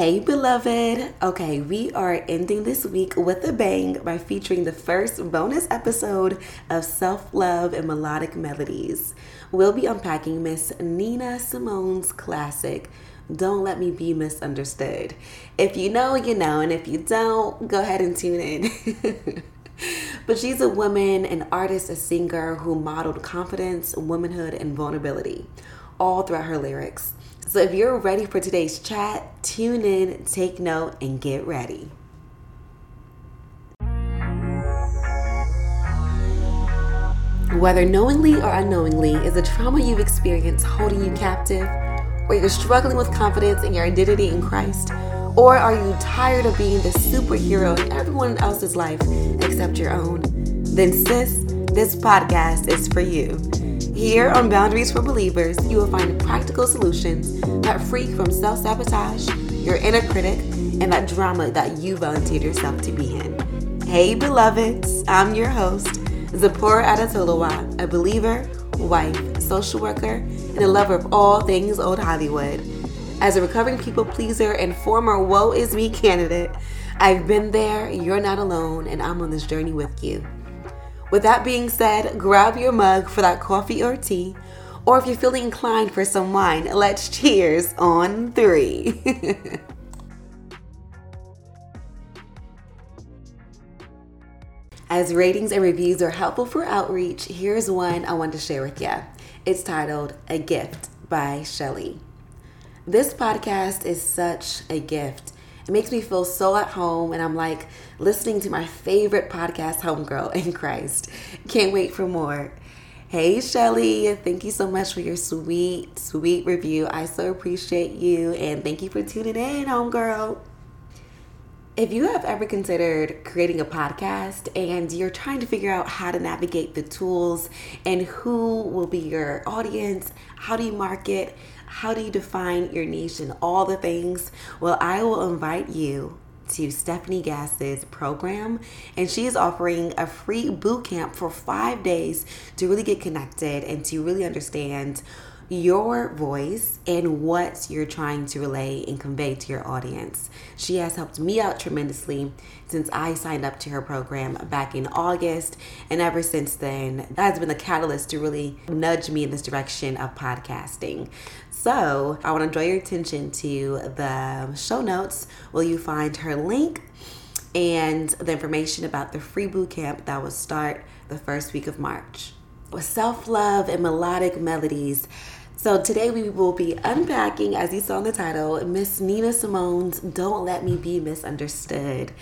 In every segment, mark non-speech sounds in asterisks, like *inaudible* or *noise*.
Hey, beloved. Okay, we are ending this week with a bang by featuring the first bonus episode of Self Love and Melodic Melodies. We'll be unpacking Miss Nina Simone's classic, Don't Let Me Be Misunderstood. If you know, you know, and if you don't, go ahead and tune in. *laughs* but she's a woman, an artist, a singer who modeled confidence, womanhood, and vulnerability all throughout her lyrics. So if you're ready for today's chat, tune in, take note, and get ready. Whether knowingly or unknowingly, is the trauma you've experienced holding you captive? Or you're struggling with confidence in your identity in Christ? Or are you tired of being the superhero in everyone else's life except your own? Then, sis, this podcast is for you. Here on Boundaries for Believers, you will find practical solutions that free from self sabotage, your inner critic, and that drama that you volunteered yourself to be in. Hey, beloveds, I'm your host, Zipporah Adatolowa, a believer, wife, social worker, and a lover of all things old Hollywood. As a recovering people pleaser and former woe is me candidate, I've been there, you're not alone, and I'm on this journey with you. With that being said, grab your mug for that coffee or tea, or if you're feeling inclined for some wine, let's cheers on three. *laughs* As ratings and reviews are helpful for outreach, here's one I want to share with you. It's titled A Gift by Shelly. This podcast is such a gift it makes me feel so at home, and I'm like listening to my favorite podcast, Homegirl in Christ. Can't wait for more. Hey, Shelly, thank you so much for your sweet, sweet review. I so appreciate you, and thank you for tuning in, Homegirl. If you have ever considered creating a podcast and you're trying to figure out how to navigate the tools and who will be your audience, how do you market, how do you define your niche and all the things? Well, I will invite you to Stefanie Gass's program, and she is offering a free boot camp for five days to really get connected and to really understand your voice and what you're trying to relay and convey to your audience. She has helped me out tremendously since I signed up to her program back in August, and ever since then, that has been the catalyst to really nudge me in this direction of podcasting. So, I want to draw your attention to the show notes where you find her link and the information about the free boot camp that will start the first week of March. With self love and melodic melodies, so today we will be unpacking, as you saw in the title, Miss Nina Simone's Don't Let Me Be Misunderstood.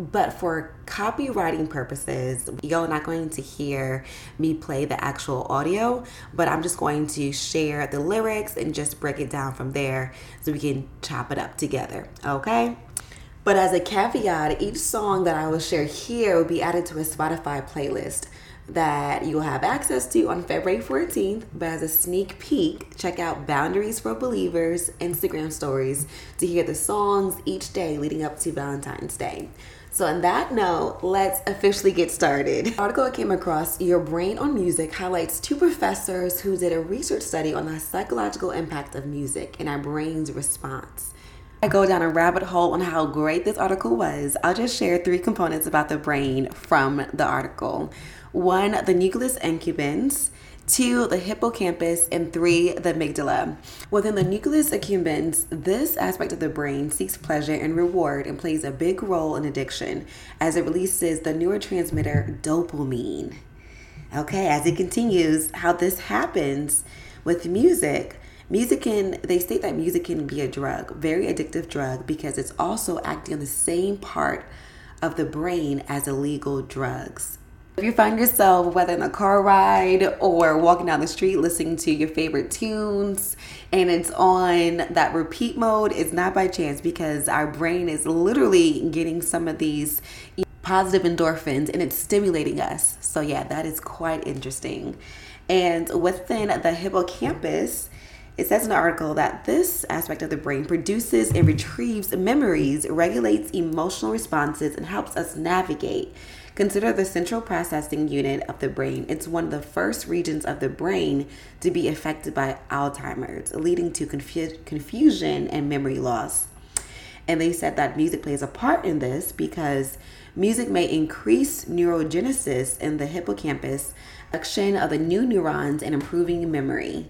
But for copywriting purposes, you're not going to hear me play the actual audio, but I'm just going to share the lyrics and just break it down from there so we can chop it up together, okay? But as a caveat, each song that I will share here will be added to a Spotify playlist that you'll have access to on February 14th. But as a sneak peek, check out Boundaries for Believers Instagram stories to hear the songs each day leading up to Valentine's Day. So, on that note, let's officially get started. The article I came across, Your Brain on Music, highlights two professors who did a research study on the psychological impact of music and our brain's response. I go down a rabbit hole on how great this article was. I'll just share three components about the brain from the article one, the nucleus accumbens, two, the hippocampus, and three, the amygdala. Within the nucleus accumbens, this aspect of the brain seeks pleasure and reward and plays a big role in addiction as it releases the neurotransmitter dopamine. Okay, as it continues, how this happens with music. Music can, they state that music can be a drug, very addictive drug, because it's also acting on the same part of the brain as illegal drugs. If you find yourself, whether in a car ride or walking down the street listening to your favorite tunes and it's on that repeat mode, it's not by chance because our brain is literally getting some of these positive endorphins and it's stimulating us. So, yeah, that is quite interesting. And within the hippocampus, it says in the article that this aspect of the brain produces and retrieves memories, regulates emotional responses, and helps us navigate Consider the central processing unit of the brain. It's one of the first regions of the brain to be affected by Alzheimer's, leading to confu- confusion and memory loss. And they said that music plays a part in this because music may increase neurogenesis in the hippocampus, action of the new neurons, and improving memory.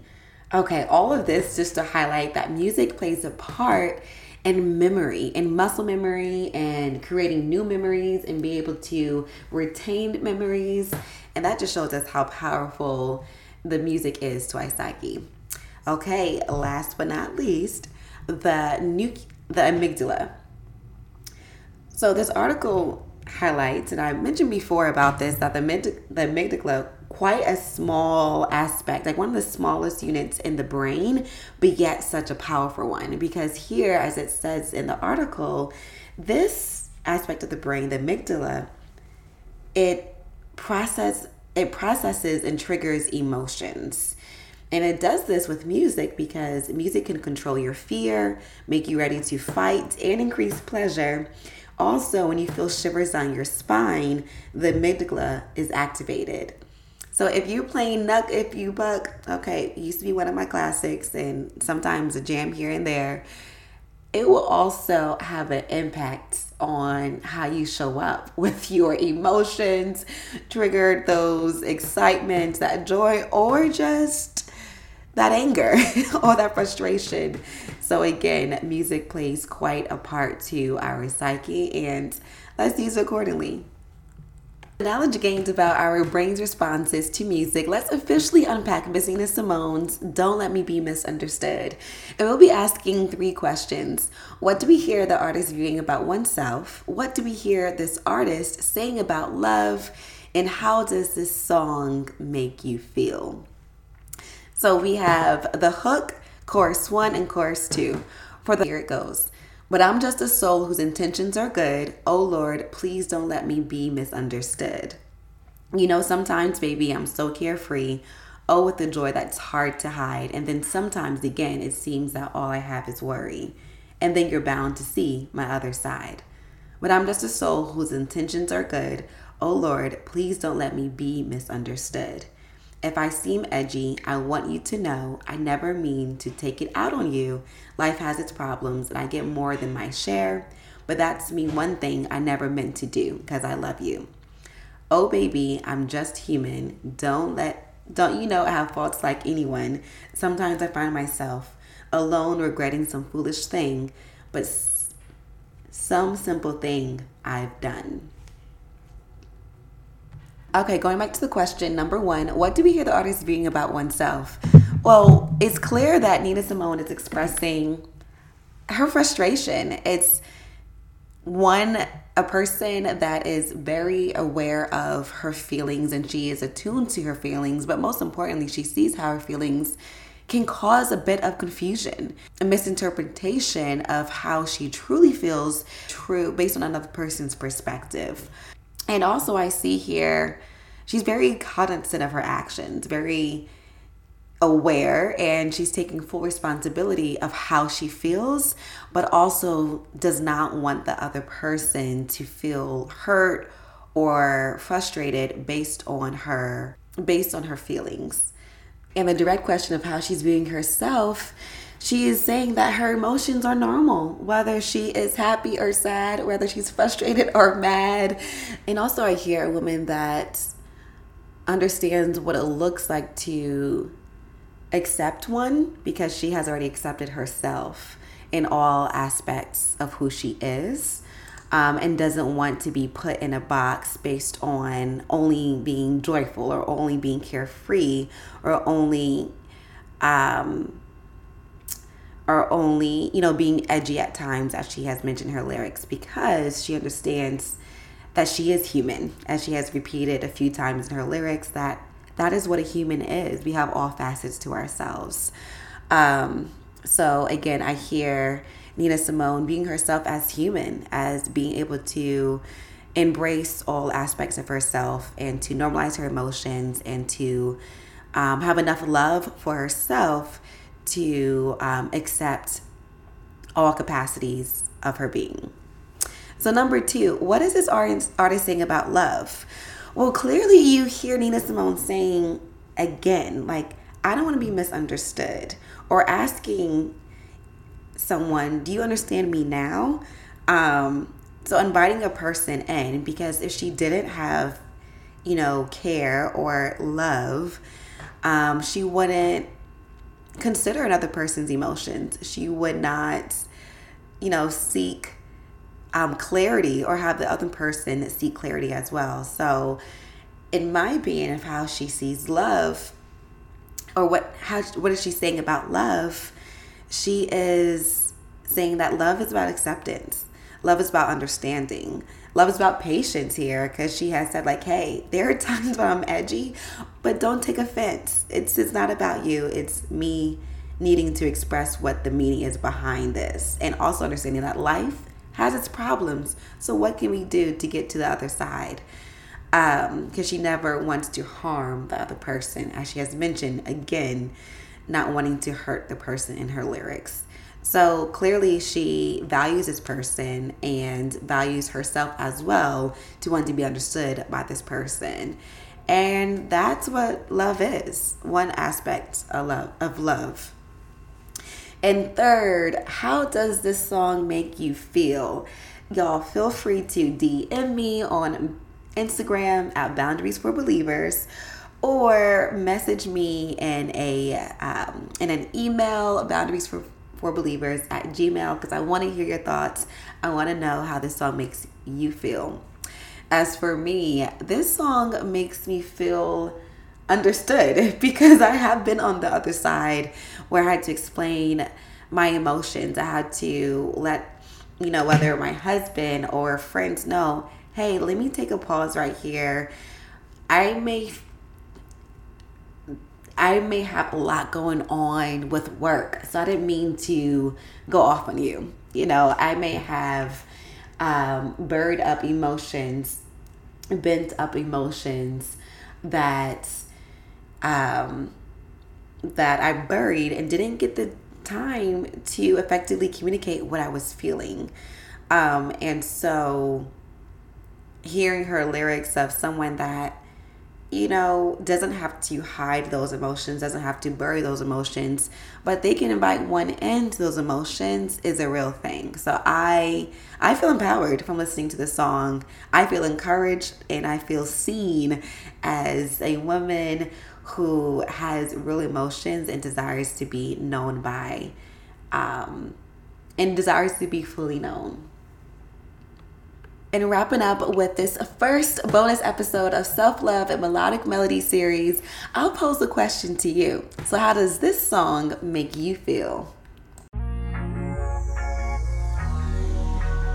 Okay, all of this just to highlight that music plays a part in memory, and muscle memory, and creating new memories and be able to retain memories. And that just shows us how powerful the music is to our psyche. Okay, last but not least, the nu- the amygdala. So this article highlights, and I mentioned before about this, that the, mid- the amygdala quite a small aspect, like one of the smallest units in the brain, but yet such a powerful one. Because here, as it says in the article, this aspect of the brain, the amygdala, it process it processes and triggers emotions. And it does this with music because music can control your fear, make you ready to fight, and increase pleasure. Also, when you feel shivers on your spine, the amygdala is activated. So if you play Knuck If You Buck, okay, used to be one of my classics and sometimes a jam here and there, it will also have an impact on how you show up *laughs* with your emotions, triggered those excitement, that joy, or just that anger *laughs* or that frustration. So again, music plays quite a part to our psyche and let's use accordingly. Knowledge gained about our brain's responses to music, let's officially unpack Miss Nina Simone's Don't Let Me Be Misunderstood. And we'll be asking three questions. What do we hear the artist viewing about oneself? What do we hear this artist saying about love? And how does this song make you feel? So we have the hook, chorus one, and chorus two. For the here it goes. But I'm just a soul whose intentions are good. Oh Lord, please don't let me be misunderstood. You know, sometimes, baby, I'm so carefree. Oh, with the joy that's hard to hide. And then sometimes, again, it seems that all I have is worry. And then you're bound to see my other side. But I'm just a soul whose intentions are good. Oh Lord, please don't let me be misunderstood. If I seem edgy, I want you to know I never mean to take it out on you. Life has its problems and I get more than my share, but that's me one thing I never meant to do because I love you. Oh baby, I'm just human. Don't let don't you know I have faults like anyone? Sometimes I find myself alone regretting some foolish thing, but some simple thing I've done. Okay, going back to the question number one, what do we hear the artist being about oneself? Well, it's clear that Nina Simone is expressing her frustration. It's one, a person that is very aware of her feelings and she is attuned to her feelings, but most importantly, she sees how her feelings can cause a bit of confusion, a misinterpretation of how she truly feels true based on another person's perspective. And also, I see here she's very cognizant of her actions, very aware, and she's taking full responsibility of how she feels, but also does not want the other person to feel hurt or frustrated based on her based on her feelings. And the direct question of how she's viewing herself she is saying that her emotions are normal, whether she is happy or sad, whether she's frustrated or mad. And also, I hear a woman that understands what it looks like to accept one because she has already accepted herself in all aspects of who she is. Um, and doesn't want to be put in a box based on only being joyful or only being carefree or only um, are only, you know, being edgy at times, as she has mentioned her lyrics, because she understands that she is human, as she has repeated a few times in her lyrics, that that is what a human is. We have all facets to ourselves. Um, so again, I hear Nina Simone being herself as human, as being able to embrace all aspects of herself and to normalize her emotions and to um, have enough love for herself to um, accept all capacities of her being. So, number two, what is this artist, saying about love? Well, clearly, you hear Nina Simone saying again, like, I don't want to be misunderstood, or asking someone, do you understand me now? Um, so inviting a person in because if she didn't have, you know, care or love, um, she wouldn't consider another person's emotions. She would not, you know, seek um, clarity or have the other person seek clarity as well. So, in my opinion of how she sees love, or what how what is she saying about love? She is saying that love is about acceptance. Love is about understanding. Love is about patience here because she has said like, "Hey, there are *laughs* times when I'm edgy, but don't take offense. It's it's not about you. It's me needing to express what the meaning is behind this, and also understanding that life has its problems. So what can we do to get to the other side?" because um, she never wants to harm the other person, as she has mentioned again, not wanting to hurt the person in her lyrics. So clearly, she values this person and values herself as well to want to be understood by this person. And that's what love is one aspect of love. Of love. And third, how does this song make you feel? Y'all feel free to DM me on Instagram at Boundaries for Believers or message me in a um, in an email boundaries for for believers at gmail because i want to hear your thoughts. I want to know how this song makes you feel. As for me this song makes me feel understood *laughs* because i have been on the other side where i had to explain my emotions. I had to let you know whether my husband or friends know hey, let me take a pause right here. I may I may have a lot going on with work. So I didn't mean to go off on you. You know, I may have um, buried up emotions, bent up emotions that um, that I buried and didn't get the time to effectively communicate what I was feeling. Um, and so hearing her lyrics of someone that you know doesn't have to hide those emotions doesn't have to bury those emotions but they can invite one into those emotions is a real thing. So i i feel empowered from listening to the song. I feel encouraged and i feel seen as a woman who has real emotions and desires to be known by um and desires to be fully known and wrapping up with this first bonus episode of Self Love and Melodic Melody series, I'll pose a question to you. So, how does this song make you feel?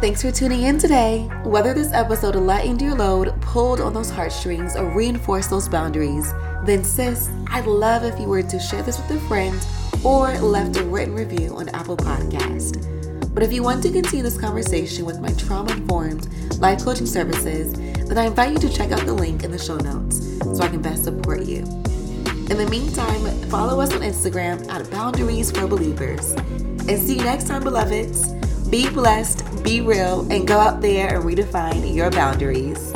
Thanks for tuning in today. Whether this episode lightened your load, pulled on those heartstrings, or reinforced those boundaries, then, sis, I'd love if you were to share this with a friend or left a written review on Apple Podcast. But if you want to continue this conversation with my trauma informed life coaching services, then I invite you to check out the link in the show notes so I can best support you. In the meantime, follow us on Instagram at Boundaries for Believers. And see you next time, beloveds. Be blessed, be real, and go out there and redefine your boundaries.